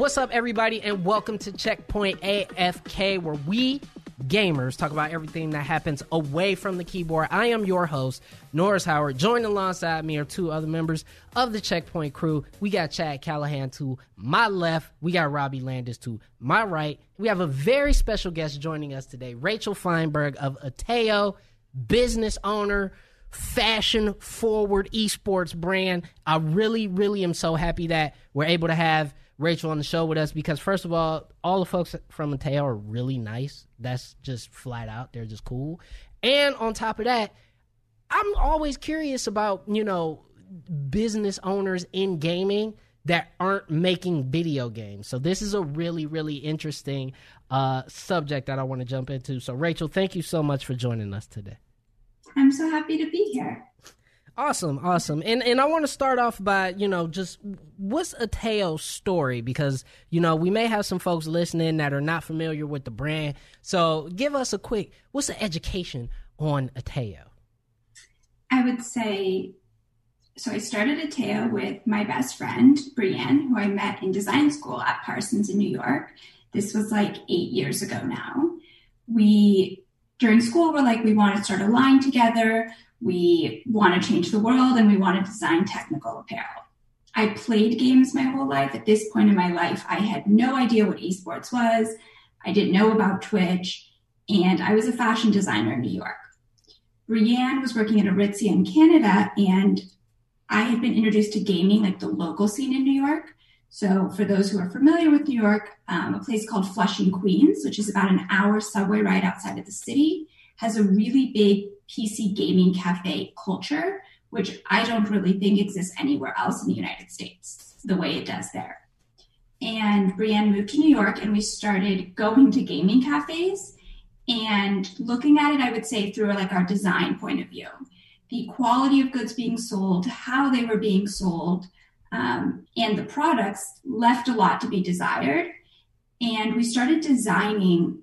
What's up, everybody, and welcome to Checkpoint AFK, where we gamers talk about everything that happens away from the keyboard. I am your host, Norris Howard. Joined alongside me are two other members of the Checkpoint crew. We got Chad Callahan to my left. We got Robbie Landis to my right. We have a very special guest joining us today, Rachel Feinberg of Ateyo, business owner, fashion forward esports brand. I really, really am so happy that we're able to have Rachel on the show with us because first of all, all the folks from Ateyo are really nice. That's just flat out. They're just cool. And on top of that, I'm always curious about, you know, business owners in gaming that aren't making video games. So this is a really, really interesting uh, subject that I want to jump into. So Rachel, thank you so much for joining us today. I'm so happy to be here. Awesome, awesome. And and I want to start off by, you know, just what's a Ateyo's story because, you know, we may have some folks listening that are not familiar with the brand. So, give us a quick what's the education on Ateyo? I would say so I started Ateo with my best friend, Brienne, who I met in design school at Parsons in New York. This was like 8 years ago now. We during school were like we want to start a line together we want to change the world and we want to design technical apparel. I played games my whole life. At this point in my life, I had no idea what esports was. I didn't know about Twitch, and I was a fashion designer in New York. Brienne was working at Aritzia in Canada, and I had been introduced to gaming, like the local scene in New York. So, for those who are familiar with New York, um, a place called Flushing, Queens, which is about an hour subway ride outside of the city, has a really big PC gaming cafe culture, which I don't really think exists anywhere else in the United States the way it does there. And Brienne moved to New York and we started going to gaming cafes and looking at it, I would say, through like our design point of view. The quality of goods being sold, how they were being sold, um, and the products left a lot to be desired. And we started designing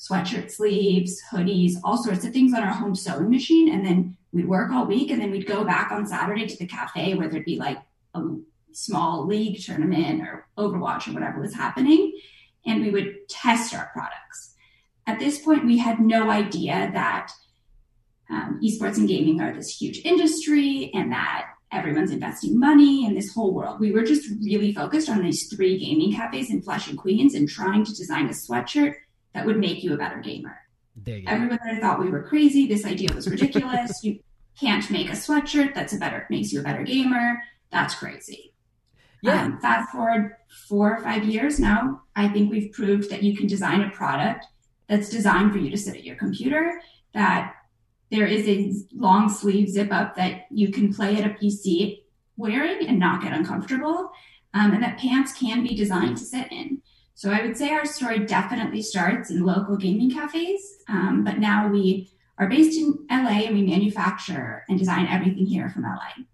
sweatshirt sleeves, hoodies, all sorts of things on our home sewing machine. And then we'd work all week and then we'd go back on Saturday to the cafe where there'd be like a small league tournament or Overwatch or whatever was happening. And we would test our products. At this point, we had no idea that um, esports and gaming are this huge industry and that everyone's investing money in this whole world. We were just really focused on these three gaming cafes in Flushing, Queens and trying to design a sweatshirt that would make you a better gamer. Everyone thought we were crazy. This idea was ridiculous. you can't make a sweatshirt that's a better makes you a better gamer. That's crazy. Yeah. Um, fast forward four or five years now, I think we've proved that you can design a product that's designed for you to sit at your computer. That there is a long sleeve zip up that you can play at a PC wearing and not get uncomfortable, um, and that pants can be designed to sit in. So I would say our story definitely starts in local gaming cafes, um, but now we are based in LA and we manufacture and design everything here from LA.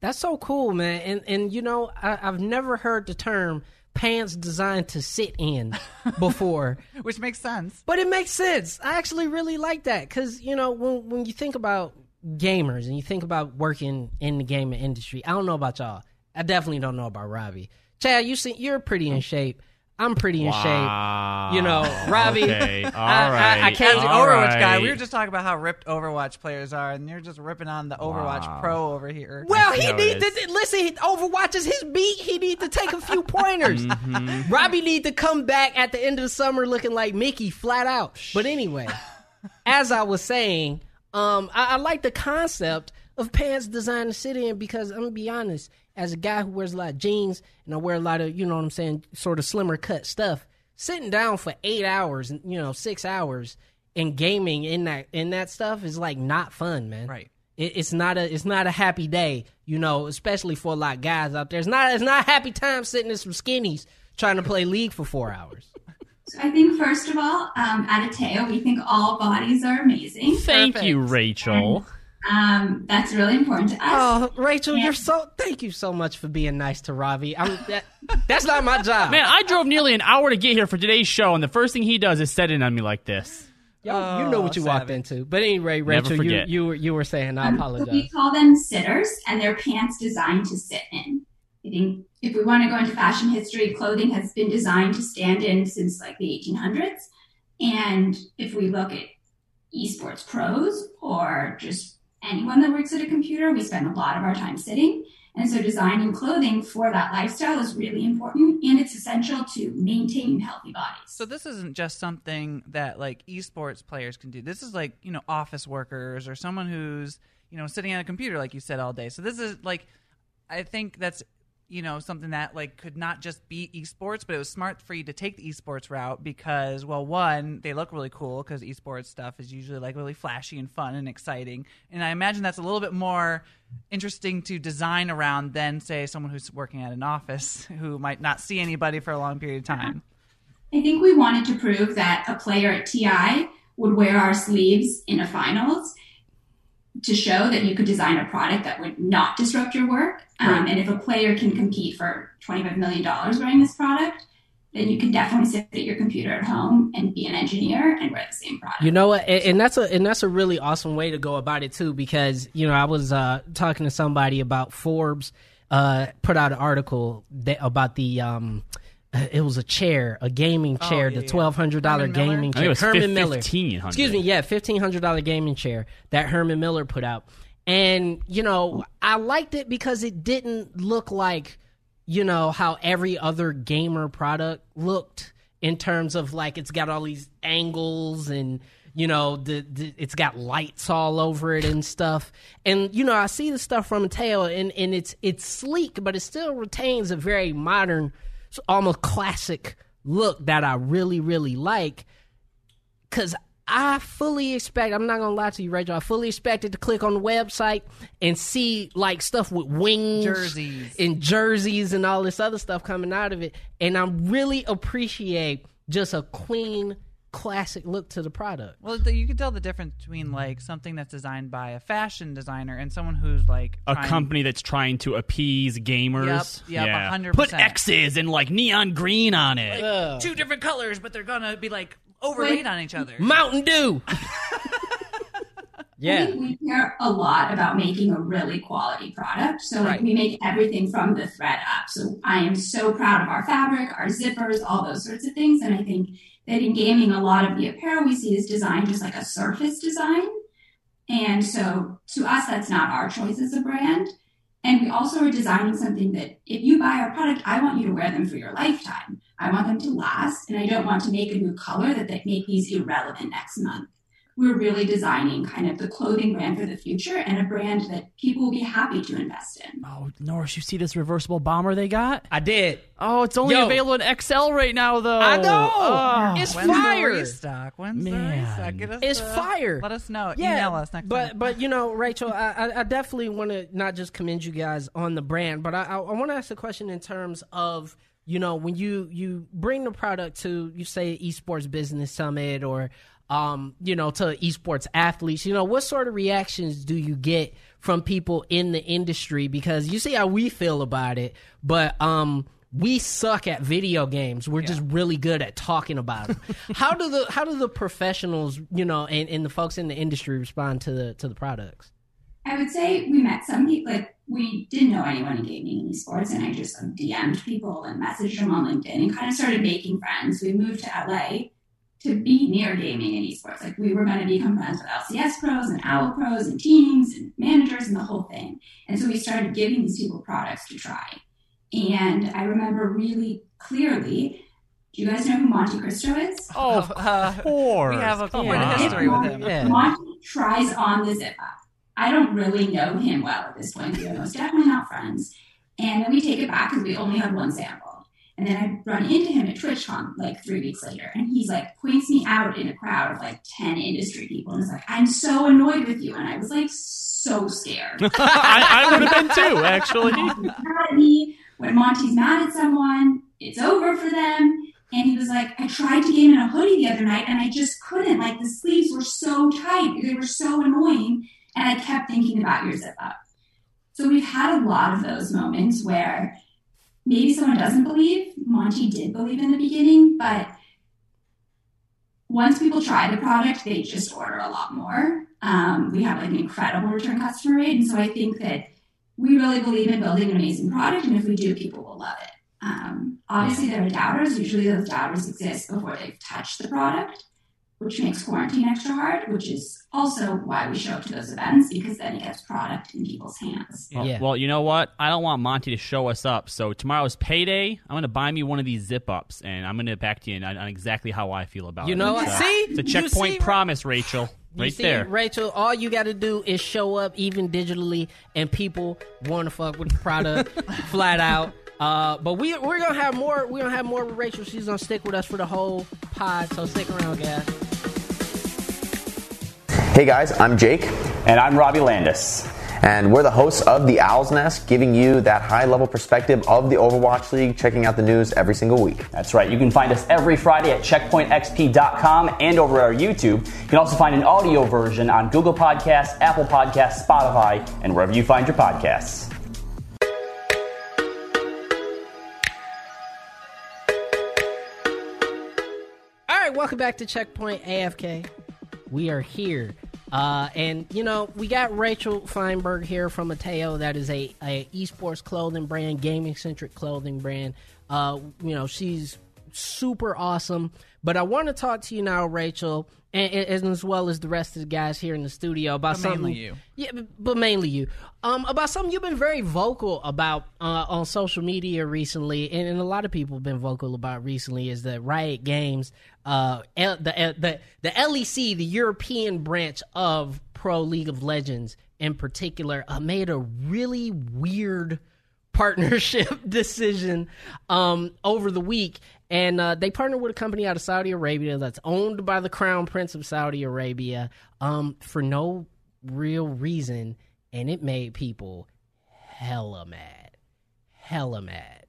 That's so cool, man. And and you know, I, have never heard the term pants designed to sit in before, which makes sense. But it makes sense. I actually really like that because you know when when you think about gamers and you think about working in the gaming industry, I don't know about y'all. I definitely don't know about Robbie. Chad, you see, you're pretty in shape. I'm pretty in wow. shape. You know, Robbie. Okay. All I, right. I, I can't. the Overwatch right. guy. We were just talking about how ripped Overwatch players are, and you're just ripping on the Overwatch wow. Pro over here. Well, he needs to listen. Overwatch is his beat. He needs to take a few pointers. mm-hmm. Robbie need to come back at the end of the summer looking like Mickey, flat out. But anyway, as I was saying, um, I, I like the concept of pants designed to sit in because I'm gonna be honest as a guy who wears a lot of jeans and I wear a lot of, you know what I'm saying, sort of slimmer cut stuff, sitting down for eight hours, you know, six hours and gaming in that in that stuff is like not fun, man. Right. It, it's not a it's not a happy day, you know, especially for a lot of guys out there. It's not it's not a happy time sitting in some skinnies trying to play league for four hours. So I think first of all, um, at Ateyo, we think all bodies are amazing. Thank Perfect. you, Rachel. And um, that's really important to us. Oh, Rachel, and- you're so. Thank you so much for being nice to Robbie. I'm, that, that's not my job. Man, I drove nearly an hour to get here for today's show, and the first thing he does is set in on me like this. Yo, oh, you know what you savage. walked into. But anyway, Rachel, you, you were you were saying. I um, apologize. We call them sitters, and they're pants designed to sit in. I think if we want to go into fashion history, clothing has been designed to stand in since like the 1800s. And if we look at esports pros or just anyone that works at a computer, we spend a lot of our time sitting. And so designing clothing for that lifestyle is really important and it's essential to maintain healthy bodies. So this isn't just something that like esports players can do. This is like, you know, office workers or someone who's, you know, sitting at a computer like you said all day. So this is like I think that's you know something that like could not just be esports but it was smart for you to take the esports route because well one they look really cool because esports stuff is usually like really flashy and fun and exciting. And i imagine that's a little bit more interesting to design around than say someone who's working at an office who might not see anybody for a long period of time. I think we wanted to prove that a player at ti would wear our sleeves in a finals to show that you could design a product that would not disrupt your work. Um, and if a player can compete for $25 million wearing this product, then you can definitely sit at your computer at home and be an engineer and wear the same product. You know what? And, and that's a and that's a really awesome way to go about it too, because you know I was uh, talking to somebody about Forbes uh, put out an article that, about the um, Uh, it was a chair, a gaming oh, chair, oh, yeah, the twelve hundred dollar gaming chair. Herman Miller. Excuse me, yeah, fifteen hundred dollar gaming chair that Herman Miller put out. And, you know, I liked it because it didn't look like, you know, how every other gamer product looked in terms of like it's got all these angles and you know the, the, it's got lights all over it and stuff and you know i see the stuff from Ateyo and and it's it's sleek but it still retains a very modern almost classic look that I really, really like. Cause I fully expect, I'm not gonna lie to you, Rachel, I fully expected to click on the website and see like stuff with wings jerseys and jerseys and all this other stuff coming out of it. And I really appreciate just a clean classic look to the product. Well, you can tell the difference between mm-hmm. like something that's designed by a fashion designer and someone who's like a company that's trying to appease gamers. Yep, yep, hundred Put X's and like neon green on it. Like, two different colors, but they're gonna be like overlaid on each other. Mountain Dew. yeah, we, we, care a lot about making a really quality product. So like right. we make everything from the thread up. So I am so proud of our fabric, our zippers, all those sorts of things, and I think that in gaming, a lot of the apparel we see is designed just like a surface design. And so to us, that's not our choice as a brand. And we also are designing something that if you buy our product, I want you to wear them for your lifetime. I want them to last, and I don't want to make a new color that, that make these irrelevant next month we're really designing kind of the clothing brand for the future and a brand that people will be happy to invest in. Oh, Norris, you see this reversible bomber they got? I did. Oh, it's only Yo. available in XL right now, though. I know. Oh, it's When's fire. The restock? When's Man. the restock? Get us it's the, fire. Let us know. Yeah, Email us next but, time. But, you know, Rachel, I, I definitely want to not just commend you guys on the brand, but I, I, I want to ask a question in terms of – you know when you you bring the product to you say esports business summit or um, you know, to esports athletes, you know, what sort of reactions do you get from people in the industry? Because you see how we feel about it, but um, we suck at video games. We're yeah. just really good at talking about them. how do the how do the professionals, you know, and, and the folks in the industry respond to the to the products? I would say we met some people. Like we didn't know anyone in gaming and esports, and I just um, DM'd people and messaged them on LinkedIn and kind of started making friends. We moved to LA to be near gaming and esports. Like we were going to become friends with LCS pros and OWL pros and teams and managers and the whole thing. And so we started giving these people products to try. And I remember really clearly. Do you guys know who Monte Cristo is? Oh, of uh, course. We have a quite a history with him. Yeah. Monte tries on the zip up. I don't really know him well at this point. We are most definitely not friends. And then we take it back because we only had one sample. And then I run into him at TwitchCon like three weeks later, and he's like points me out in a crowd of like ten industry people, and he's like, "I'm so annoyed with you," and I was like so scared. I, I would have been too, actually. mad at me. When Monty's mad at someone, it's over for them. And he was like, I tried to game in a hoodie the other night, and I just couldn't. Like the sleeves were so tight, they were so annoying, and I kept thinking about your zip up. So we've had a lot of those moments where maybe someone doesn't believe. Monty did believe in the beginning, but once people try the product, they just order a lot more. Um, we have like an incredible return customer rate. And so I think that we really believe in building an amazing product, and if we do, people will love it. Um, obviously, there are doubters. Usually, those doubters exist before they've touched the product, which makes quarantine extra hard, which is also why we show up to those events because then it gets product in people's hands. Well, Yeah. well, you know what? I don't want Monty to show us up. So tomorrow's payday. I'm going to buy me one of these zip ups, and I'm going to back to you on, on exactly how I feel about You it. You know what? It's, See? it's a checkpoint see? promise, Rachel. You Right see, there. Rachel, all you got to do is show up, even digitally, and people want to fuck with the product flat out. Uh, but we we're gonna have more. We're gonna have more with Rachel. She's gonna stick with us for the whole pod. So stick around, guys. Hey guys, I'm Jake, And I'm Robbie Landis. and we're the hosts of The Owl's Nest, giving you that high level perspective of the Overwatch League, checking out the news every single week. That's right. You can find us every Friday at checkpointxp.com and over our YouTube. You can also find an audio version on Google Podcasts, Apple Podcasts, Spotify, and wherever you find your podcasts. All right, welcome back to Checkpoint AFK. We are here. Uh, and you know we got Rachel Feinberg here from Ateyo. That is a, a esports clothing brand, gaming centric clothing brand. Uh, you know she's super awesome. But I want to talk to you now, Rachel, and, and as well as the rest of the guys here in the studio about But something. you. Yeah, but- mainly you. Um, about something you've been very vocal about uh, on social media recently, and, and a lot of people have been vocal about recently is the Riot Games, uh, L, the, the the LEC, the European branch of Pro League of Legends in particular, uh, made a really weird partnership decision um, over the week. And uh, they partnered with a company out of Saudi Arabia that's owned by the Crown Prince of Saudi Arabia um, for no real reason. And it made people hella mad. Hella mad.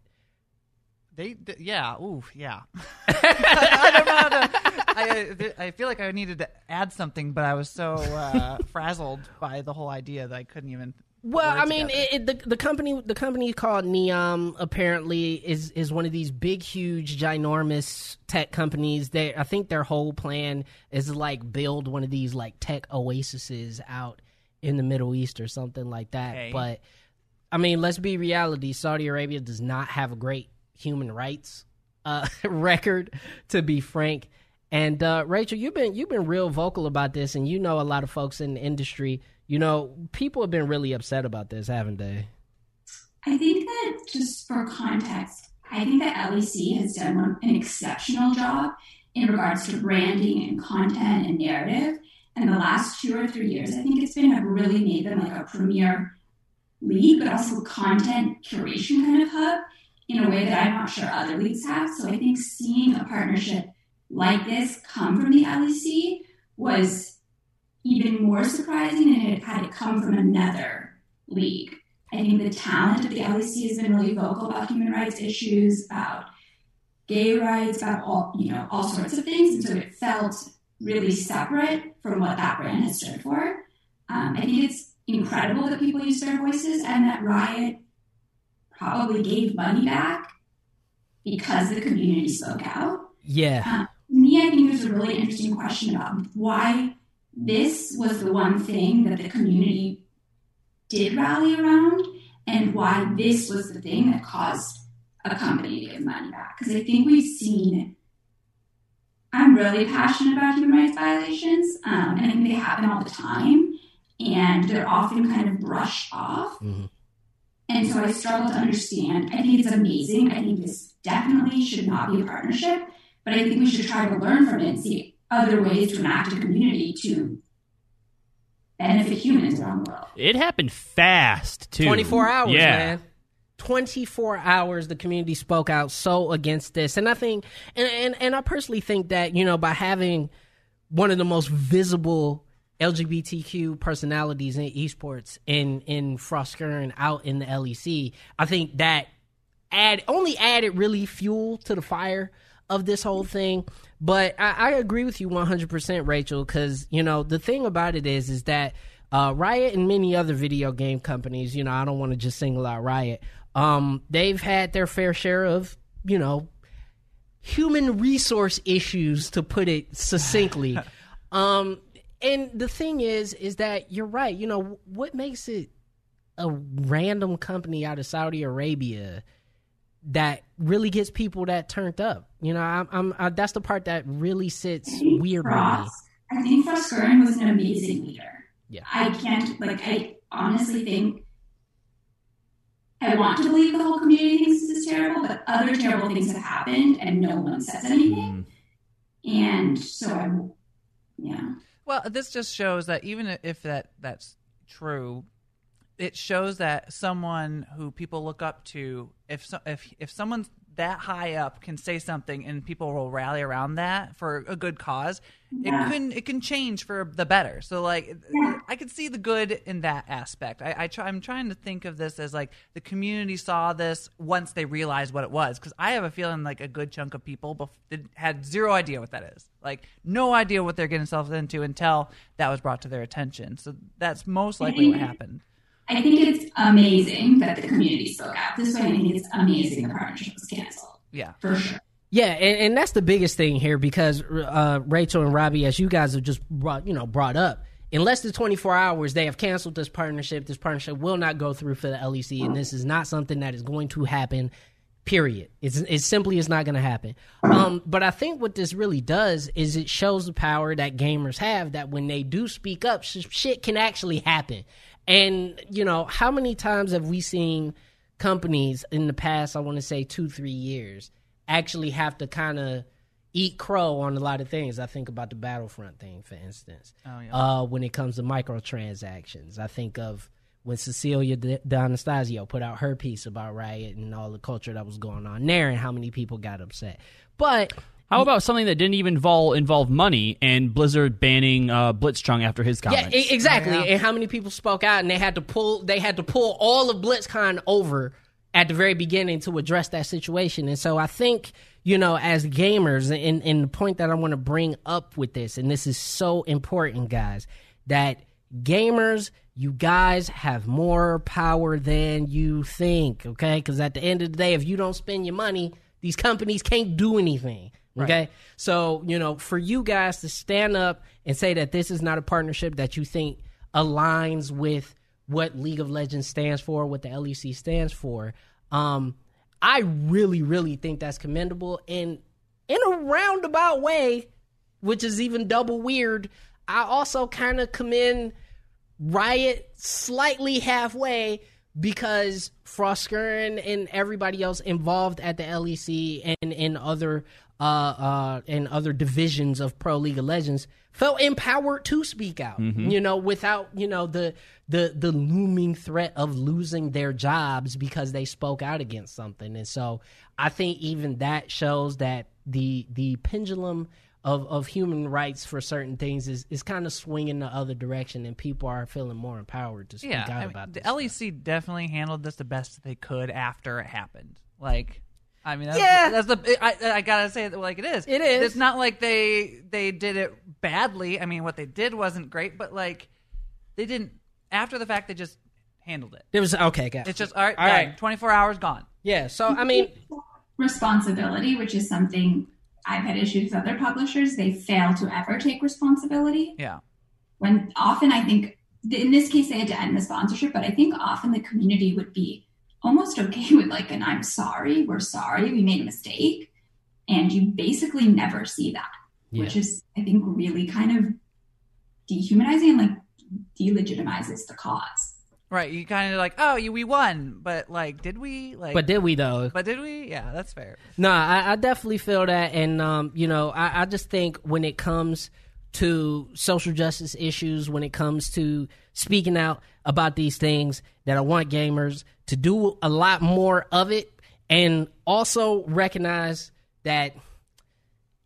They, th- yeah, ooh, yeah. I don't know how to. I, I feel like I needed to add something, but I was so uh, frazzled by the whole idea that I couldn't even. Well, I mean, it, it, the the company the company called Neom apparently is is one of these big, huge, ginormous tech companies. They I think their whole plan is to like build one of these like tech oases out in the Middle East or something like that. But I mean, let's be reality. Saudi Arabia does not have a great human rights uh, record, to be frank. And uh, Rachel, you've been you've been real vocal about this, and you know a lot of folks in the industry. You know, people have been really upset about this, haven't they? I think that just for context, I think that LEC has done an exceptional job in regards to branding and content and narrative. And the last two or three years, I think it's been have really made them like a premier league, but also content curation kind of hub in a way that I'm not sure other leagues have. So I think seeing a partnership like this come from the LEC was even more surprising and it had it come from another league. I think the talent of the LEC has been really vocal about human rights issues, about gay rights, about all you know, all sorts of things, and so it felt really separate from what that brand has stood for. Um, I think it's incredible that people use their voices and that Riot probably gave money back because the community spoke out. Yeah, Um, me, I think there's a really interesting question about why this was the one thing that the community did rally around and why this was the thing that caused a company to give money back. Because I think we've seen, I'm really passionate about human rights violations, um, and I think they happen all the time, and they're often kind of brushed off. Mhm. And so I struggle to understand. I think it's amazing. I think this definitely should not be a partnership, but I think we should try to learn from it and see other ways to enact a community to benefit humans around the world. It happened fast too. twenty four hours, yeah. man. 24 hours the community spoke out so against this and i think and, and and i personally think that you know by having one of the most visible lgbtq personalities in esports in in Froskurinn out in the lec i think that add only added really fuel to the fire of this whole thing. But I, I agree with you 100%, Rachel, because, you know, the thing about it is, is that uh, Riot and many other video game companies, you know, I don't want to just single out Riot, um, they've had their fair share of, you know, human resource issues, to put it succinctly. um, and the thing is, is that you're right. You know, what makes it a random company out of Saudi Arabia that really gets people that turned up. You know, I'm, I'm I, that's the part that really sits weird with me. I think Frost was an amazing leader. Yeah. I can't like I honestly think I want to believe the whole community thinks this is terrible, but other terrible things have happened and no one says anything. Mm-hmm. And so I yeah. Well, this just shows that even if that that's true, it shows that someone who people look up to, if so, if if someone's that high up can say something and people will rally around that for a good cause, Yeah. it can it can change for the better. So like, Yeah. I could see the good in that aspect. I, I try, I'm trying to think of this as like the community saw this once they realized what it was because I have a feeling like a good chunk of people bef- had zero idea what that is, like no idea what they're getting themselves into until that was brought to their attention. So that's most likely what mm-hmm. happened. I think it's amazing that the community spoke out this way. I think it's amazing the partnership was canceled. Yeah. For sure. Yeah, and, and that's the biggest thing here because uh, Rachel and Robbie, as you guys have just brought, you know, brought up, in less than 24 hours, they have canceled this partnership. This partnership will not go through for the LEC, and this is not something that is going to happen. Period. It's it simply is not going to happen. Um, but I think what this really does is it shows the power that gamers have. That when they do speak up, sh- shit can actually happen. And you know, how many times have we seen companies in the past? I want to say two, three years actually have to kind of eat crow on a lot of things. I think about the Battlefront thing, for instance. Oh, yeah. Uh, when it comes to microtransactions, I think of when Cecilia D- D'Anastasio put out her piece about Riot and all the culture that was going on there, and how many people got upset. But How about something that didn't even involve involve money and Blizzard banning uh, Blitzchung after his yeah, comments? e- exactly. Yeah. And how many people spoke out, and they had to pull they had to pull all of BlizzCon over at the very beginning to address that situation. And so I think you know, as gamers, and and the point that I want to bring up with this, and this is so important, guys, that gamers. You guys have more power than you think, okay? Because at the end of the day, if you don't spend your money, these companies can't do anything. Okay. So, you know, for you guys to stand up and say that this is not a partnership that you think aligns with what League of Legends stands for, what the LEC stands for, um, I really, really think that's commendable. And in a roundabout way, which is even double weird, I also kind of commend Riot slightly halfway because Froskurinn and everybody else involved at the LEC and in other uh uh and other divisions of Pro League of Legends felt empowered to speak out. You know, without, you know, the the the looming threat of losing their jobs because they spoke out against something. And so I think even that shows that the the pendulum of, of human rights for certain things is, is kind of swinging the other direction, and people are feeling more empowered to speak Yeah, out I mean, about the this. stuff. LEC definitely handled this the best they could after it happened. Like, I mean, that's, Yeah. that's the I, I gotta say it like it is. It is. It's not like they they did it badly. I mean, what they did wasn't great, but like they didn't after the fact. They just handled it. It was okay, guys. It's just all right. All done. right. twenty four hours gone. Yeah. So I mean, responsibility, which is something I've had issues with other publishers. They fail to ever take responsibility. Yeah, When often I think, in this case, they had to end the sponsorship, but I think often the community would be almost okay with like an I'm sorry, we're sorry, we made a mistake. And you basically never see that, which is, I think, really kind of dehumanizing and like delegitimizes the cause. right. You kind of like, oh, you, we won, but like, did we? Like, but did we though? but did we? Yeah, that's fair. No, I, I definitely feel that, and um, you know, I, I just think when it comes to social justice issues, when it comes to speaking out about these things, that I want gamers to do a lot more of it, and also recognize that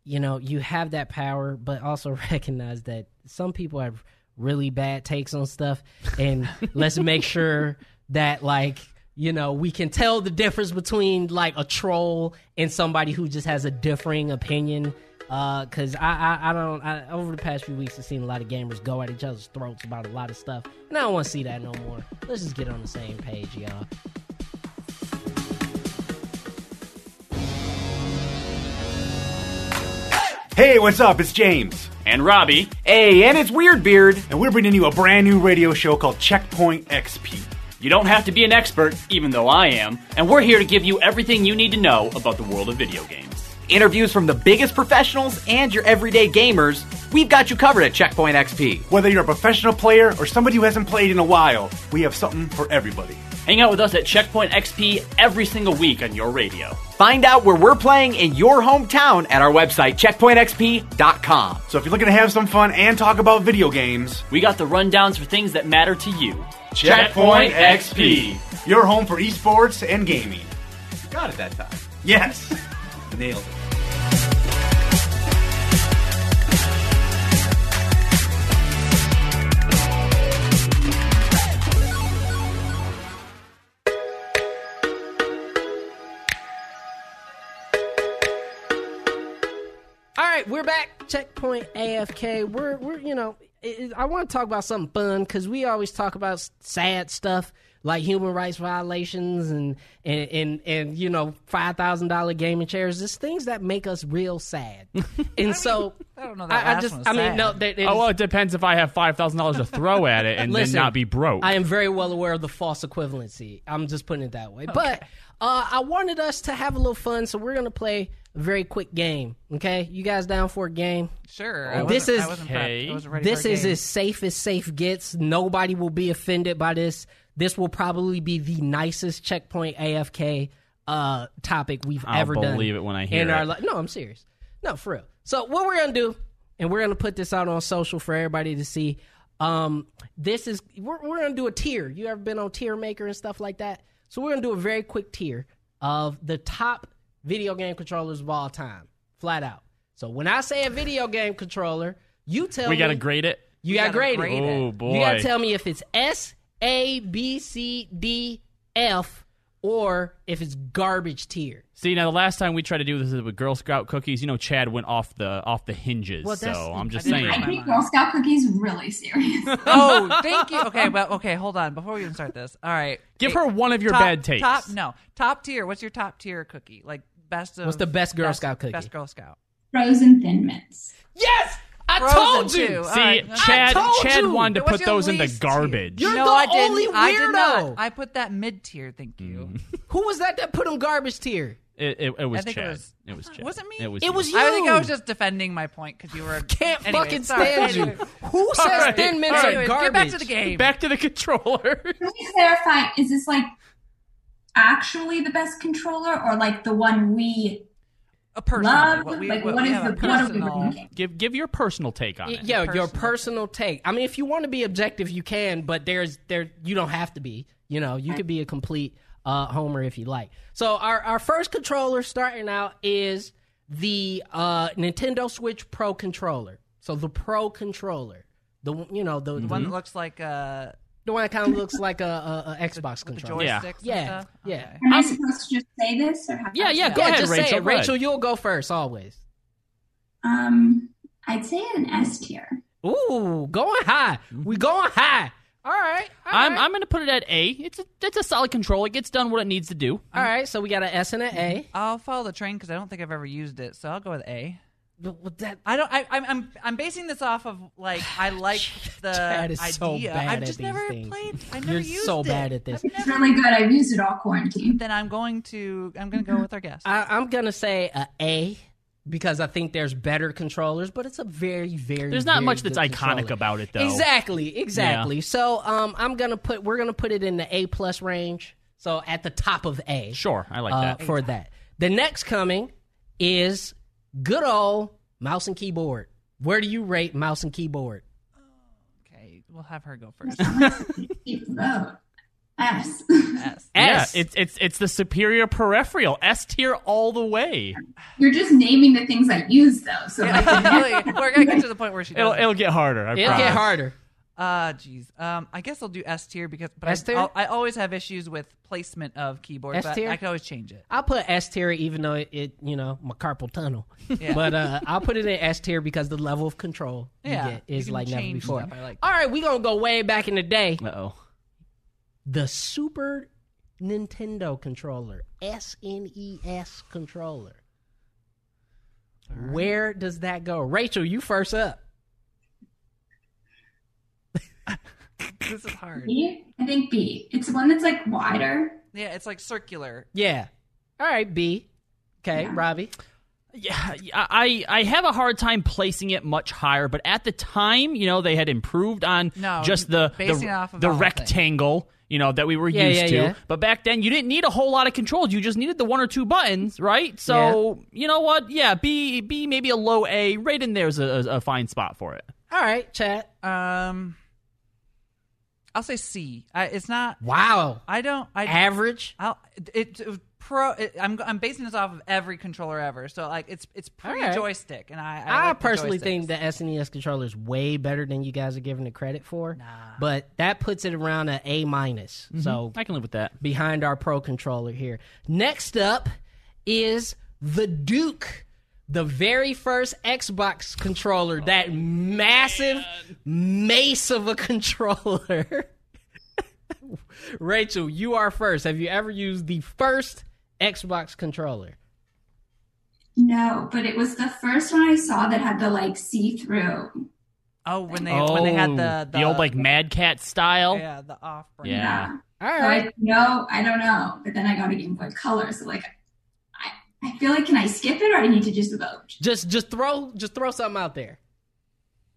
you know you have that power, but also recognize that some people have really bad takes on stuff, and let's make sure that like you know we can tell the difference between like a troll and somebody who just has a differing opinion. Uh, because I, I I don't I, over the past few weeks I've seen a lot of gamers go at each other's throats about a lot of stuff, and I don't want to see that no more. Let's just get on the same page, y'all. Hey, what's up? It's James. And Robbie, Hey, and it's Weird Beard, and we're bringing you a brand new radio show called Checkpoint XP. You don't have to be an expert, even though I am, and we're here to give you everything you need to know about the world of video games. Interviews from the biggest professionals and your everyday gamers, we've got you covered at Checkpoint XP. Whether you're a professional player or somebody who hasn't played in a while, we have something for everybody. Hang out with us at Checkpoint XP every single week on your radio. Find out where we're playing in your hometown at our website, checkpointxp.com. So if you're looking to have some fun and talk about video games, We got the rundowns for things that matter to you. Checkpoint XP, your home for esports and gaming. You got it that time. Yes, nailed it. Right, we're back. Checkpoint AFK. We're we're you know, it, it- I want to talk about something fun because we always talk about sad stuff like human rights violations and and and, and you know five thousand dollar gaming chairs. Just things that make us real sad. And so I don't know that I, I just one was I mean no, there- there's- Oh well, it depends if I have five thousand dollars to throw at it and Listen, then not be broke. I am very well aware of the false equivalency. I'm just putting it that way. But uh, I wanted us to have a little fun, so we're gonna play a very quick game. Okay, you guys down for a game? Sure. I This is- Okay. prepped. I wasn't ready This is game. as safe as safe gets. Nobody will be offended by this. This will probably be the nicest checkpoint AFK uh, topic we've I'll ever done. believe it when I hear in it. Our li- no, I'm serious. No, for real. So what we're gonna do, and we're gonna put this out on social for everybody to see. Um, this is we're, we're gonna do a tier. You ever been on Tier Maker and stuff like that? So we're gonna do a very quick tier of the top video game controllers of all time, flat out. So when I say a video game controller, you tell we me gotta grade it. you got gotta graded. grade it. Oh boy! You gotta tell me if it's S, A, B, C, D, F, or if it's garbage tier. See now, the last time we tried to do this with Girl Scout cookies, you know, Chad went off the off the hinges. Well, so I'm just I saying. I my take mind. Girl Scout cookies really serious. oh, thank you. Okay, well, okay, hold on. Before we even start this, all right. Give Hey, her one of your top, bad takes. Top, no, top tier. What's your top tier cookie? Like best of. What's the best Girl Scout cookie? Best Girl Scout. Frozen Thin Mints. Yes, I Frozen told you. too. See, All right. Chad, told Chad you. wanted to What's put those in the least tier? garbage. You're no, the I didn't. only I did not. weirdo. I put that mid tier. Thank you. Who was that that put them garbage tier? It, it, it was I think it Chad. was- It was Chad. Wasn't me? It was. It you. was you. I think I was just defending my point because you were. Can't Anyway, fucking sorry. stand you. Who says right, thin mints all are Anyways, garbage? get back to the game. back to the controller. Can we clarify? Is this like actually the best controller, or like the one we A personal. love? What we, like, what what we is the a what are we personal- give give your personal take on Y- it. Yo, your Personal. personal take. I mean, if you want to be objective, you can, but there's there you don't have to be. You know, you could be a complete uh, homer if you like. So our our first controller starting out is the uh, Nintendo Switch Pro controller. So the Pro controller, the you know the The one that looks like uh, the one that kind of looks like a, a, a Xbox controller. Yeah. Yeah, yeah. Okay. Am I supposed to just say this, or have Yeah, yeah. Go it? ahead, Just Rachel. say it. Rachel, Rachel, you'll go first always. Um, I'd say an S tier. Ooh, going high. We going high. All right. all I'm right. I'm gonna put it at A. It's a it's a solid control. It gets done what it needs to do. All right, so we got an S and an A. I'll follow the train because I don't think I've ever used it, so I'll go with A. But that, I don't. I, I'm. I'm. I'm basing this off of like I like the Chad is idea. so bad I've at just these never things. played. I never You're used so it. bad at this. I've It's never- really good. I've used it all quarantine. then I'm going to. I'm going to go with our guest. I, I'm gonna say a A because I think there's better controllers, but it's a very, very. There's not very much that's good iconic controller. about it, though. Exactly, exactly. So, um, I'm gonna put we're gonna put it in the A plus range. So at the top of A. Sure, I like uh, that. for that. The next coming is good old mouse and keyboard. Where do you rate mouse and keyboard? okay, we'll have her go first. S. S. Yeah, S. it's it's it's the superior peripheral. S tier all the way. You're just naming the things I use though. So like, the We're gonna get to the point where she It'll it'll get harder. I It'll promise. get harder. Uh, jeez. Um, I guess I'll do S tier because but S I, tier? I'll- I always have issues with placement of keyboards. S tier. I can always change it. I'll put S tier even though it, it you know, my carpal tunnel. Yeah. But uh, I'll put it in S tier because the level of control you Yeah, get is can like never before. stuff. I like All right, we're gonna go way back in the day. Uh oh. The Super Nintendo controller, SNES controller. Where does that go? Rachel, you first up. this is hard. B? I think B. It's the one that's like wider. Yeah, it's like circular. Yeah. All right, B. Okay, Yeah. Robbie. Yeah, I I have a hard time placing it much higher, but at the time, you know, they had improved on No, just the the, of the all things. rectangle, you know, that we were Yeah, used yeah, to. yeah. But back then, you didn't need a whole lot of controls. You just needed the one or two buttons, right? So you know what? Yeah, B B maybe a low A. Right in there's a, a, a fine spot for it. All right, chat. Um, I'll say C. I, it's not. Wow. I don't. I Average. I'll, it, it pro. It, I'm I'm basing this off of every controller ever. So like it's it's pre right. joystick, and I I, I, like the personally joysticks. think the SNES controller is way better than you guys are giving it credit for. But that puts it around an A minus. Mm-hmm. So I can live with that. behind our pro controller here. Next up is the Duke, the very first Xbox controller, that massive mace of a controller. Rachel, you are first. Have you ever used the first Xbox controller? No, but it was the first one I saw that had the like see through. Oh, when they when they had oh, the the, old like Mad Cat style. yeah the off brand. Yeah. All So right. I no, I don't know. But then I got a Game Boy Color, so like I, I feel like can I skip it or I need to just vote? Just just throw just throw something out there.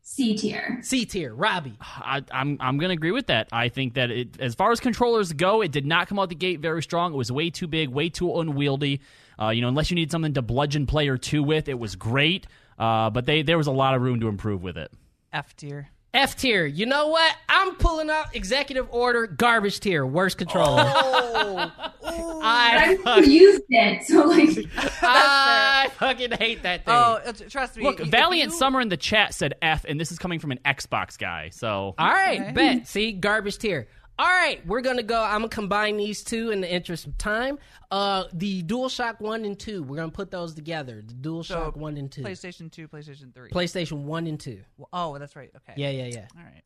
C tier. C tier, Robbie. I, I'm I'm gonna agree with that. I think that it, as far as controllers go, it did not come out the gate very strong. It was way too big, way too unwieldy. Uh, you know, unless you need something to bludgeon player two with, it was great. Uh, but they there was a lot of room to improve with it. F tier. F tier. You know what? I'm pulling out executive order garbage tier. Worst controller. Oh. I I used it, so like I fucking hate that thing. Oh, trust me. Look, Valiant you- Summer in the chat said F, and this is coming from an Xbox guy. So All right, Okay. bet. See, garbage tier. All right, we're gonna go. I'm gonna combine these two in the interest of time. Uh, the DualShock One and Two. We're gonna put those together. The DualShock So, One and Two. PlayStation Two, PlayStation Three. PlayStation One and Two. oh, that's right. Okay. Yeah, yeah, yeah. All right.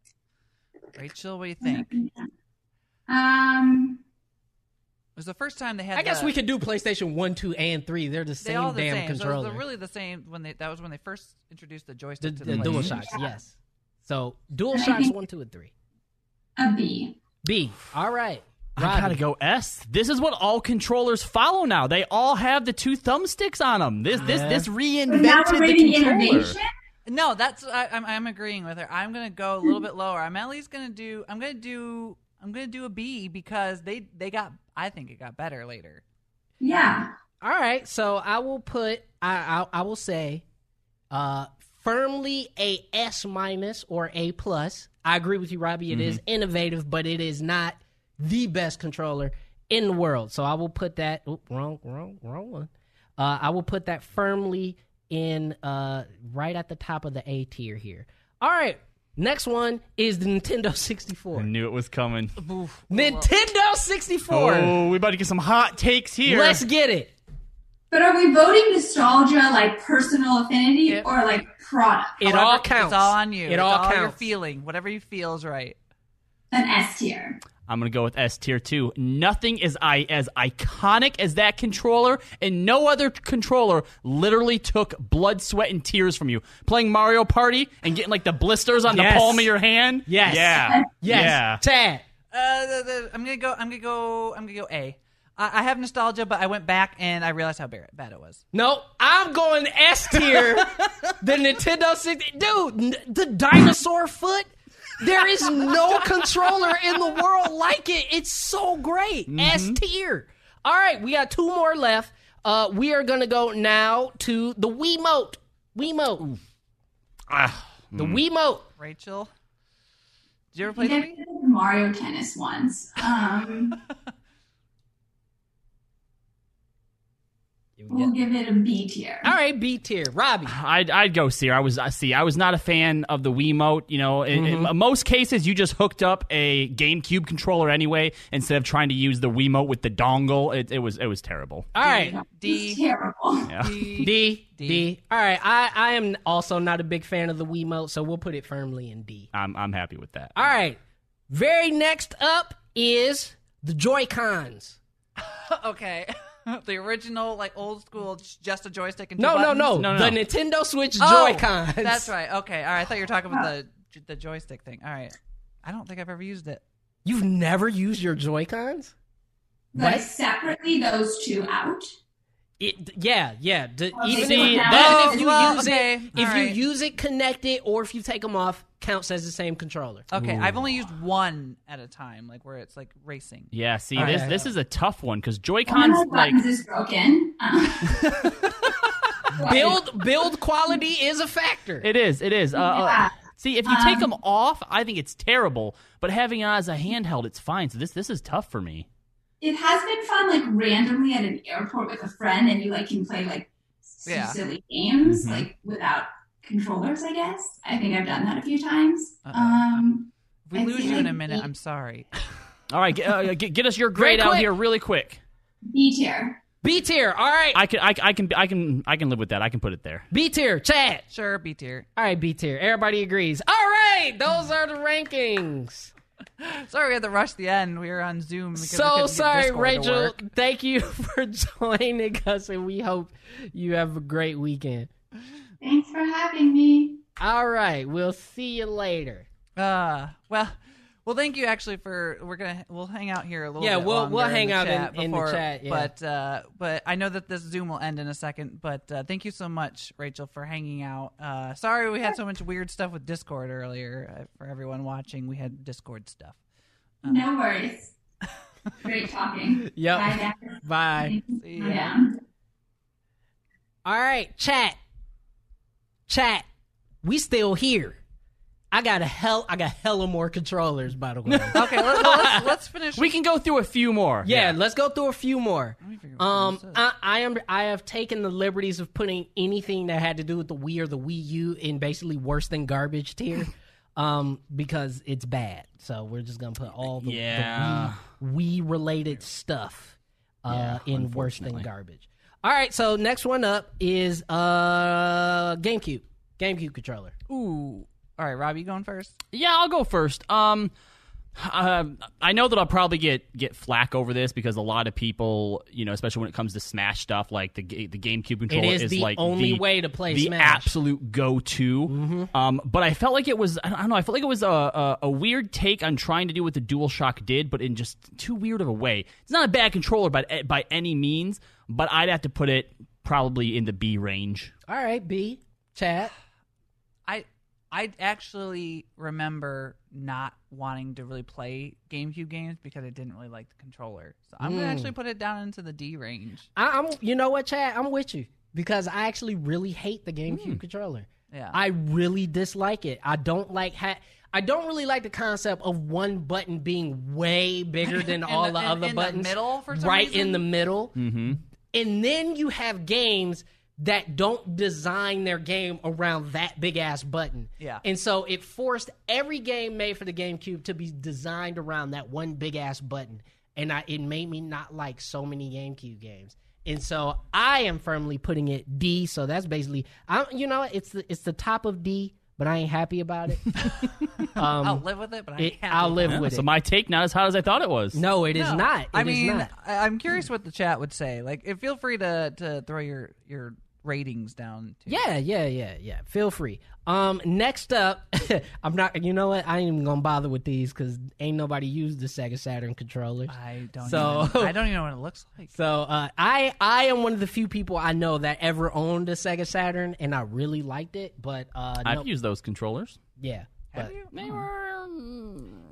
Rachel, what do you think? It um was the first time they had. I guess the- we could do PlayStation One, Two, and Three. They're the same all the damn same. So they're really the same when they. That was when they first introduced the the joystick to the the, PlayStation. DualShocks, yes. So DualShocks One, Two, and Three. a B. B. All right. I gotta go S. This is what all controllers follow now. They all have the two thumbsticks on them. This this this But reinvented the controller. No, that's I, I'm I'm agreeing with her. I'm gonna go a little bit lower. I'm at least gonna do. I'm gonna do. I'm gonna do a B because they they got. I think it got better later. Yeah. All right, so I will put I I, I will say uh firmly a S minus or A plus. I agree with you, Robbie. It is innovative, but it is not the best controller in the world. So I will put that oop, wrong, wrong, wrong one. Uh, I will put that firmly in uh right at the top of the A tier here. All right. Next one is the Nintendo 64. I knew it was coming. Nintendo 64. Oh, we about to get some hot takes here. Let's get it. But are we voting nostalgia like personal affinity It- or like product? It However, all counts. It's all on you. It It's all You're counts. feeling whatever you feel is right. An S tier. I'm gonna go with S tier two. Nothing is I as iconic as that controller, and no other controller literally took blood, sweat, and tears from you. Playing Mario Party and getting like the blisters on Yes. the palm of your hand. Yes. Yeah. Yes. Yeah. Tad. Uh, the, the, I'm gonna go. I'm gonna go. I'm gonna go A. I, I have nostalgia, but I went back and I realized how bad, bad it was. No, I'm going S tier. the Nintendo 60. Dude, n- the dinosaur foot. There is no controller in the world like it. It's so great. S tier. All right, we got two more left. Uh, we are going to go now to the Wiimote. Wiimote. Ah, The Wiimote. Rachel, did you ever play I the Wii? Mario Tennis once. Um, we'll give it a B tier. All right, B tier. Robbie. I'd, I'd go see. I was uh, I see. I was not a fan of the Wiimote. You know, in, in mm-hmm. most cases, you just hooked up a GameCube controller anyway instead of trying to use the Wiimote with the dongle. It, it was it was terrible. All right. It's D. terrible. D. D. D. D. All right. I, I am also not a big fan of the Wiimote, so we'll put it firmly in D. I'm I'm happy with that. All right. Very next up is the Joy Cons. okay. the original, like old school, just a joystick and two No, no, buttons? no, No, The no. Nintendo Switch Oh, Joy Cons. That's right. Okay. All right. I thought you were talking about the the joystick thing. All right. I don't think I've ever used it. You've never used your Joy Cons? Like What? separately, those two out. It, yeah, yeah. D- Oh, even, see, if, that- if you well, use okay, it, all if right. you use it connected, or if you take them off, counts as the same controller. Okay, I've only used one at a time, like where it's like racing. Yeah, see, this yeah, this yeah. is a tough one because One Joy-Cons like is broken. Um, Build build quality is a factor. it is, it is. Uh, uh, see, if you take Um, them off, I think it's terrible. But having it as a handheld, it's fine. So this this is tough for me. it has been fun, like randomly at an airport with a friend, and you like can play like Yeah. silly games Mhm. like without controllers. I guess I think I've done that a few times. Uh-oh. Um, If we I'd lose say, you in a minute, eight- I'm sorry. All right, get, uh, get, get us your grade out here really quick. B tier. B tier. All right. I can I, I can I can I can live with that. I can put it there. B tier. Chat. Sure, B tier. All right, B tier. Everybody agrees. All right, those are the rankings. Sorry, we had to rush the end. We were on Zoom. because So sorry, Rachel. Thank you for joining us, and we hope you have a great weekend. Thanks for having me. All right, we'll see you later. Uh, well, well, thank you actually for we're gonna we'll hang out here a little. Yeah, bit we'll- we'll hang the out in- chat in the before- chat, yeah. But uh, but I know that this Zoom will end in a second. But uh, thank you so much, Rachel, for hanging out. Uh, sorry we had so much weird stuff with Discord earlier. Uh, for everyone watching, we had Discord stuff. No worries. Great talking. Yep. Bye. Bye. See ya. Yeah. All right, chat. Chat. We still here. I got a hell. I got hella more controllers, by the way. Okay, let, us let's finish. We can go through a few more. Yeah, let's go through a few more. me figure out what Um. I, I am. I have taken the liberties of putting anything that had to do with the Wii or the Wii U in basically worse than garbage tier, um, because it's bad. So we're just gonna put all the, Yeah. the Wii, Wii related stuff uh, Yeah, in worse than garbage. All right, so next one up is uh GameCube, GameCube controller. Ooh. All right, Rob, you going first? Yeah, I'll go first. Um, uh, I know that I'll probably get get flack over this because a lot of people, you know, especially when it comes to Smash stuff, like the the GameCube controller is the like only the- way to play the Smash. Mm-hmm. absolute go to. Um, but I felt like it was I don't know. I felt like it was a, a a weird take on trying to do what the DualShock did, but in just too weird of a way. It's not a bad controller by by any means, but I'd have to put it probably in the B range. All right, B, chat. I I actually remember not wanting to really play GameCube games because I didn't really like the controller. So I'm gonna Mm. actually put it down into the D range. I, I'm. You know what, Chad? I'm with you because I actually really hate the GameCube controller. Yeah. I really dislike it. I don't like ha- I don't really like the concept of one button being way bigger than In all the- the, in- other in the buttons. middle for some right reason? in the middle. And then you have games that don't design their game around that big ass button. Yeah. And so it forced every game made for the GameCube to be designed around that one big ass button. And I, it made me not like so many GameCube games. And so I am firmly putting it D. So that's basically, I, you know, it's the it's the top of D, but I ain't happy about it. um, I'll live with it, but I it- can't. I'll live with so it. So my take not as hot as I thought it was. no, it is No. not. I It is mean, not. I- I'm curious what the chat would say. Like, feel free to to throw your your ratings down. Too. Yeah, yeah, yeah, yeah. Feel free. Um, next up, I'm not. You know what? I ain't even gonna bother with these because ain't nobody used the Sega Saturn controllers. I don't. So- even, I don't even know what it looks like. So uh, I I am one of the few people I know that ever owned a Sega Saturn, and I really liked it. But uh, I've no, used those controllers. yeah, but? They were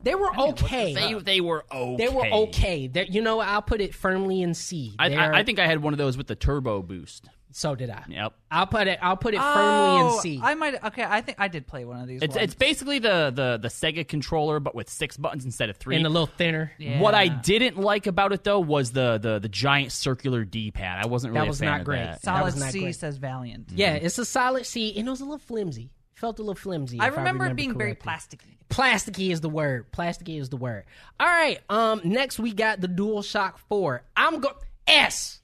they were look okay. they, they were okay. They were okay. They're, you know, I'll put it firmly in C. I, They're- I, I think I had one of those with the turbo boost. So. Did I? Yep. I'll put it. I'll put it firmly in Oh, C. I might. Okay, I think I did play one of these. It's once. it's basically the, the the Sega controller, but with six buttons instead of three. and a little thinner. What I didn't like about it though was the the, the giant circular D pad. I wasn't really. That really was a fan not of great. that. That Solid was not C great. says Valiant. Yeah, it's a solid C, and it was a little flimsy. Felt a little flimsy. I if remember, remember it being very correctly. plasticky. Plasticky is the word. Plasticky is the word. All right. Um. Next, we got the DualShock Four. I'm go S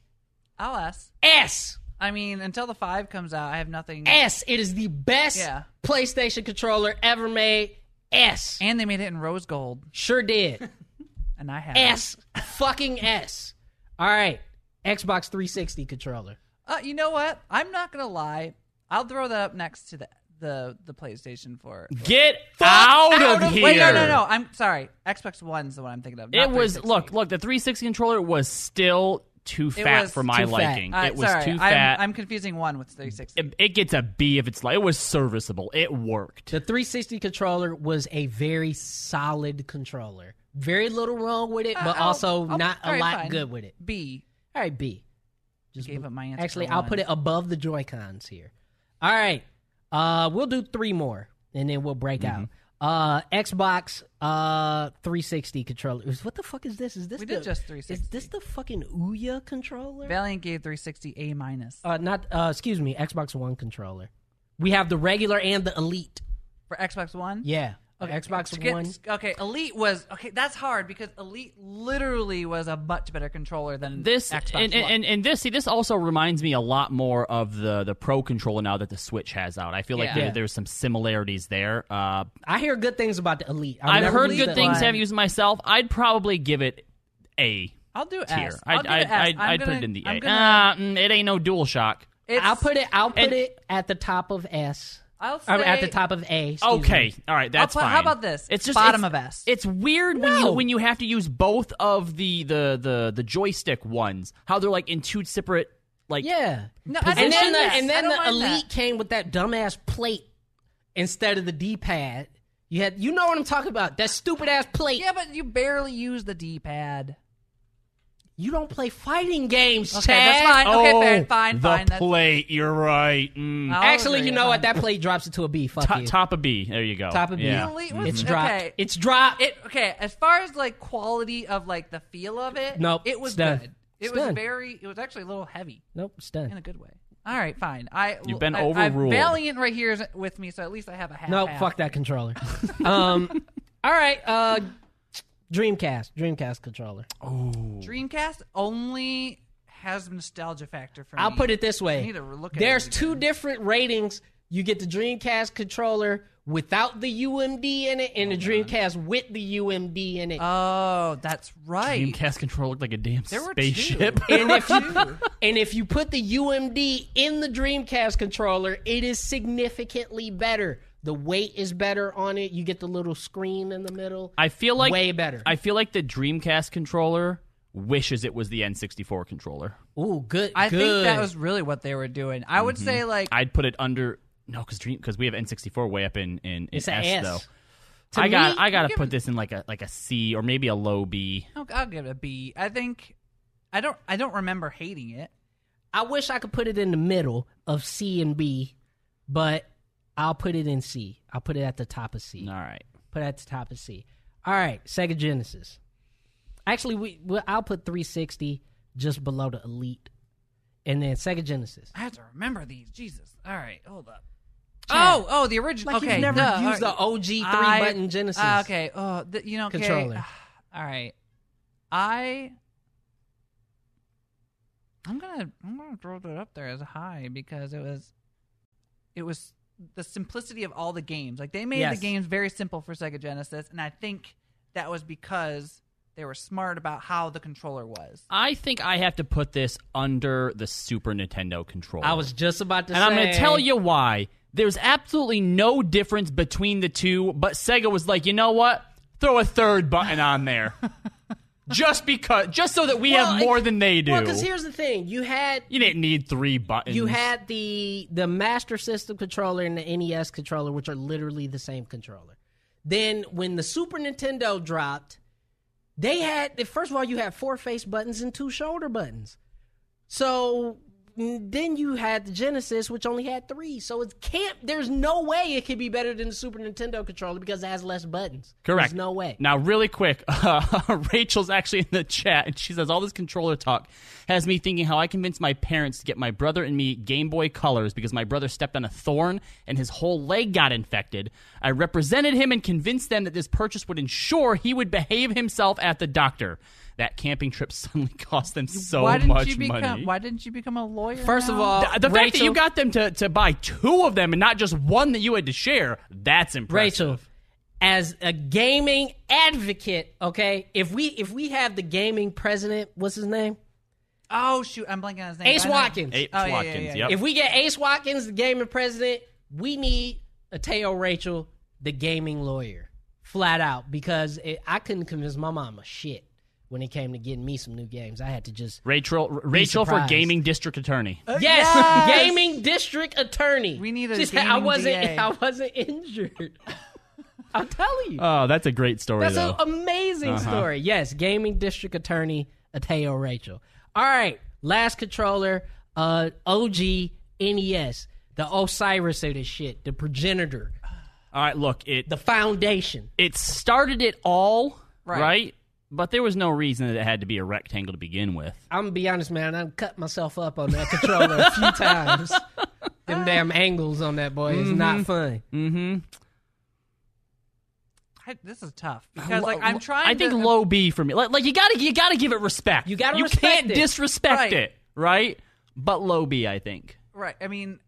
I'll ask. S I mean, until the five comes out, I have nothing. S. It is the best Yeah. PlayStation controller ever made. S. And they made it in rose gold, Sure did. and I have S. Fucking S. All right. Xbox 360 controller. Uh, you know what? I'm not gonna lie. I'll throw that up next to the the the PlayStation 4. Get out, Out of here! Wait, no, no, no. I'm sorry. Xbox One's the one I'm thinking of. not It was 360. look, look. The 360 controller was still too fat for my too fat. liking. Uh, it was sorry, too I'm, fat. I'm confusing one with 360. it, it gets a B if it's like it was serviceable. It worked. The 360 controller was a very solid controller. Very little wrong with it, but Uh, I'll- also I'll- not a all right, lot fine. good with it. B. All right, B. Just Gave up my answer. Actually, I'll one. put it above the Joy Cons here. All right, uh, we'll do three more, and then we'll break Mm-hmm. out. Uh, Xbox uh 360 controller. What the fuck is this? Is this We the, did just Is this the fucking Ouya controller? Valiant gave 360 A minus Uh, not uh, excuse me, Xbox One controller. We have the regular and the Elite. for Xbox One. Yeah, Okay, Xbox skip- One. Okay, Elite was okay. That's hard because Elite literally was a much better controller than This Xbox and, One. and, and, and this see this also reminds me a lot more of the the Pro controller now that the Switch has out. I feel like Yeah. there, Yeah. there's some similarities there. Uh, I hear good things about the Elite. I've I've never heard used good the things. Elite. Haven't used it myself. I'd probably give it A I'll do tier. S. I'll I'd, give I'd, it S. I'd, I'm I'd put gonna- it in the I'm A. gonna- Ah, mm, it ain't no Dual Shock. it's- I'll put it. I'll put And- it at the top of S. I'll Or at the top of A. Okay, me. all right, that's put- fine. how about this? It's just Bottom it's- of S. It's weird when you when you have to use both of the the the the joystick ones. How they're like in two separate like Yeah. No, and then the and then the Elite that. came with that dumbass plate instead of the D pad. You had you know what I'm talking about? That stupid ass plate. Yeah, but you barely use the D-pad. You don't play fighting games, Okay, Chad. that's fine. Okay, oh, fair, fine, the fine. That's, plate. You're right. Mm. Actually, agree, you know what? That plate drops it to a B. Fuck Top, you. top of B. There you go. Top of B. Yeah. Elite was It's dropped. okay. It's dropped. It okay. As far as like quality of like the feel of it, Nope, it was it's done. good. It It's was done. very. It was actually a little heavy nope, it's done in a good way. All right, fine. I You've been I, I- overruled. Valiant right here is with me, so at least I have a half. Nope, half. fuck that controller. um, all right. Uh, Dreamcast. Dreamcast controller. Oh, Dreamcast only has nostalgia factor for me. I'll put it this I way. need to look at There's it two again. different ratings. You get the Dreamcast controller without the UMD in it, and the Dreamcast with the UMD in it. Oh, that's right. Dreamcast controller looked like a damn There were spaceship. two. and if you and if you put the UMD in the Dreamcast controller, it is significantly better. The weight is better on it. You get the little screen in the middle. I feel like way better. I feel like the Dreamcast controller wishes it was the N64 controller. Ooh, good. I think that was really what they were doing. I would mm-hmm. say like I'd put it under no, because Dream because we have N64 way up in in, in It's a S, S. though. To I got I gotta put it- this in like a like a C or maybe a low B. I'll, I'll give it a B. I think I don't I don't remember hating it. I wish I could put it in the middle of C and B, but I'll put it in C. I'll put it at the top of C. All right. Put it at the top of C. All right, Sega Genesis. Actually, we well, I'll put 360 just below the Elite, and then Sega Genesis. I have to remember these. Jesus. All right, hold up. Chad, oh, oh, the original. Like okay, you've never duh, used all the right. OG I- three button Genesis. Ah, okay. Oh, the, you know, okay. Controller. All right. I. I'm gonna I'm gonna throw it up there as high because it was, it was the simplicity of all the games. Like they made Yes. the games very simple for Sega Genesis, and I think that was because they were smart about how the controller was. I think I have to put this under the Super Nintendo controller. I was just about to and say. I'm going to tell you why. There's absolutely no difference between the two, but Sega was like, you know what? Throw a third button on there. just because, just so that we Well, have more than they do. Well, because here's the thing: you had you didn't need three buttons. you had the the Master System controller and the NES controller, which are literally the same controller. Then when the Super Nintendo dropped, they had first of all you had four face buttons and two shoulder buttons. So then you had the Genesis, which only had three. So it can't. There's no way it could be better than the Super Nintendo controller because it has less buttons. Correct. There's no way. Now, really quick, uh, Rachel's actually in the chat, and she says all this controller talk has me thinking how I convinced my parents to get my brother and me Game Boy Colors because my brother stepped on a thorn and his whole leg got infected. I represented him and convinced them that this purchase would ensure he would behave himself at the doctor. That camping trip suddenly cost them so why didn't much you become? money. Why didn't you become a lawyer? First of all, the the fact that you got them to, to buy two of them and not just one that you had to share, that's impressive. Rachel, as a gaming advocate, okay, if we if we have the gaming president, what's his name? Oh shoot, I'm blanking on his name. Ace Watkins. Ace Oh, yeah, yeah, Watkins, yeah, yep. If we get Ace Watkins, the gaming president, we need Ateyo Rachel, the gaming lawyer, flat out, because it, I couldn't convince my mama shit when it came to getting me some new games. I had to just Rachel, Rachel for gaming district attorney. yes, yes! gaming district attorney. We need a Just- gaming I wasn't. DA. I wasn't injured. I'm telling you. Oh, that's a great story, That's though. an amazing Uh-huh. story. Yes, gaming district attorney Ateyo Rachel. All right, last controller, uh, OG NES, the Osiris of this shit, the progenitor, All right, look, it the foundation. it started it all, Right. right? But there was no reason that it had to be a rectangle to begin with. I'm gonna be honest, man. I've cut myself up on that controller a few times. Them damn angles on that boy is not fun. Mm-hmm. I, this is tough because like I'm trying. I think to, low B for me. Like, like you gotta you gotta give it respect. You gotta you respect can't it. disrespect Right. it, right? But low B, I think. Right. I mean,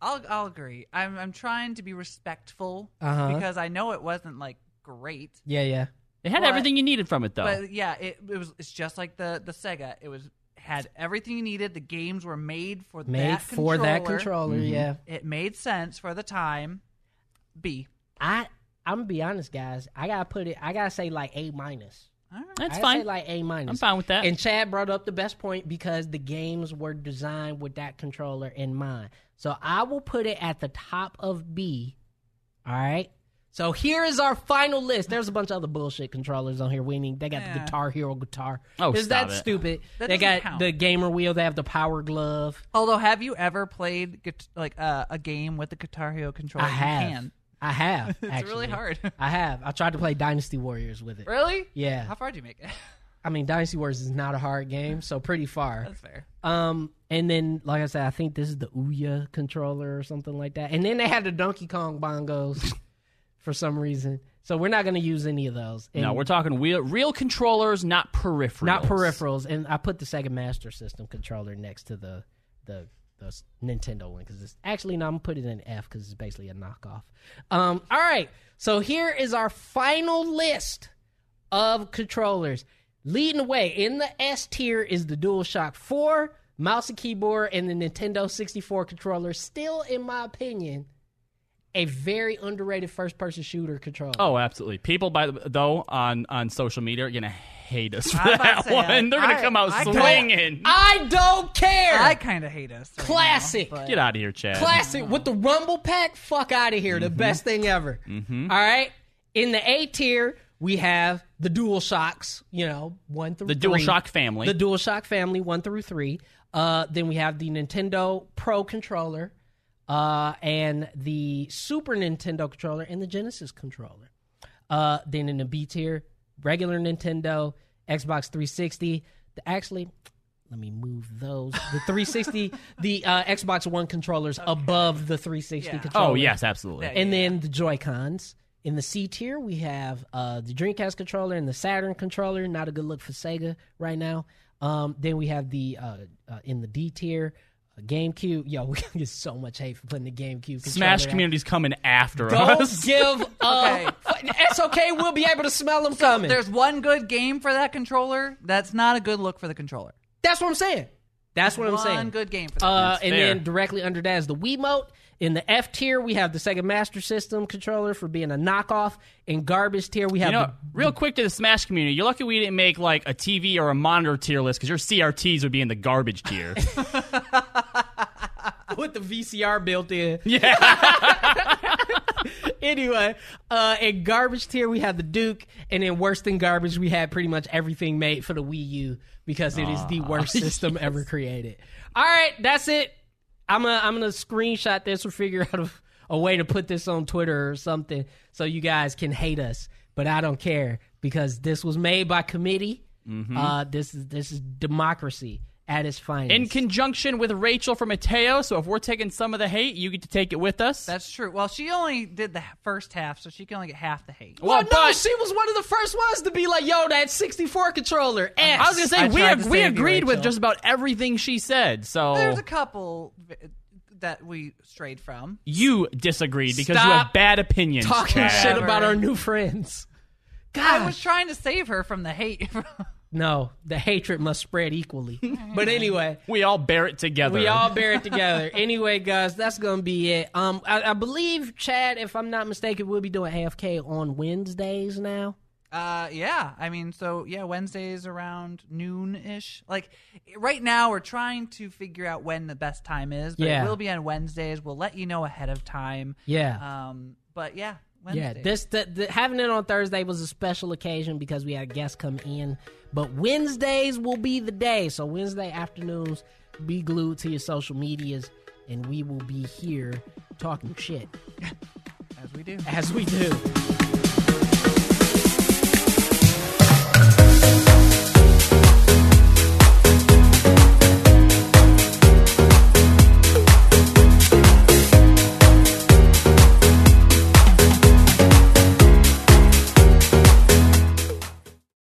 I'll I'll agree. I'm I'm trying to be respectful Uh-huh. because I know it wasn't like great, Yeah, yeah. It had But- everything you needed from it, though. but yeah, it, it was. It's just like the the Sega. It was had everything you needed. The games were made for Made that for that controller. controller. Mm-hmm. Yeah. It made sense for the time. B. I I'm gonna be honest, guys. I gotta put it. I gotta say like A minus. All right. That's I fine. Say like A minus. I'm fine with that. And Chad brought up the best point because the games were designed with that controller in mind. So I will put it at the top of B. All right. So here is our final list. There's a bunch of other bullshit controllers on here. We need. They got the Guitar Hero guitar. Oh, is stop that it. stupid? That they got count. the gamer wheel. They have the power glove. Although, have you ever played like uh, a game with the Guitar Hero controller? I have. You can. I have. It's actually. really hard. I have. I tried to play Dynasty Warriors with it. really? Yeah. How far did you make it? I mean, Dynasty Warriors is not a hard game, so pretty far. That's fair. Um, and then, like I said, I think this is the Ouya controller or something like that. And then they had the Donkey Kong bongos for some reason. So we're not going to use any of those. And no, we're talking real, real controllers, not peripherals. not peripherals. And I put the Sega Master System controller next to the the, the Nintendo one because it's actually no. I'm gonna put it in F because it's basically a knockoff. Um, all right, so here is our final list of controllers. Leading the way in the S tier is the DualShock 4, mouse and keyboard, and the Nintendo 64 controller. Still, in my opinion, a very underrated first-person shooter controller. Oh, absolutely. People, by the though, on on social media are gonna hate us for I was about that to say, one. They're gonna I- come out I don't- swinging. I don't care. I kind of hate us. right Classic. now, Get out of here, Chad. Classic with the Rumble Pack. Fuck out of here. The best thing ever. All right. In the A tier, we have the Dual Shocks. You know, one through The Dual Shock family. The DualShock family, one through three. Uh, then we have the Nintendo Pro controller, uh, and the Super Nintendo controller, and the Genesis controller. Uh, then in the B tier, regular Nintendo, Xbox 360. The, actually, let me move those. The 360, the uh, Xbox One controllers above the 360 Yeah. controller. oh yes, absolutely. Yeah. And then the Joy Cons. In the C tier, we have uh, the Dreamcast controller and the Saturn controller. Not a good look for Sega right now. Um, then we have the uh, uh, in the D tier, GameCube. Yo, we get so much hate for putting the GameCube. Smash controller out. community's coming after Don't us. give up. It's okay. We'll be able to smell them coming. There's one good game for that controller. That's not a good look for the controller. That's what I'm saying. That's what I'm saying. one saying. good game for that. Uh, and fair. then directly under that is the Wiimote. In the F tier, we have the Sega Master System controller for being a knockoff. In garbage tier, we have You know, the real quick to the Smash community, you're lucky we didn't make like a TV or a monitor tier list because your CRTs would be in the garbage tier. with the VCR built in. yeah. anyway, uh, in garbage tier we have the Duke, and in worse than garbage we had pretty much everything made for the Wii U because it is the worst system ever created. All right, that's it. I'm gonna I'm gonna screenshot this or figure out a, a way to put this on Twitter or something so you guys can hate us, but I don't care because this was made by committee. Uh, this is this is democracy at its finest. In conjunction with Rachel from Ateyo, so if we're taking some of the hate, you get to take it with us. That's true. Well, she only did the first half, so she can only get half the hate. Well, no, but- she was one of the first ones to be like, "Yo, that 64 controller." X. I was gonna say I we ag- to we save you, agreed with just about everything she said. So There's a couple that we strayed from. you disagreed because you have bad opinions. talking Chad. shit about our new friends. I God, was trying to save her from the hate. No, the hatred must spread equally. but anyway, We all bear it together. we all bear it together. anyway, guys, that's gonna be it. Um, I, I believe Chad, if I'm not mistaken, we'll be doing AFK on Wednesdays now. Uh, yeah. I mean, so yeah, Wednesdays around noon ish. Like right now, we're trying to figure out when the best time is. But Yeah. it will be on Wednesdays. We'll let you know ahead of time. Yeah. Um, but yeah, Yeah, this the, the, having it on Thursday was a special occasion because we had guests come in. But Wednesdays will be the day. So Wednesday afternoons, be glued to your social medias, and we will be here talking shit as we do. as we do.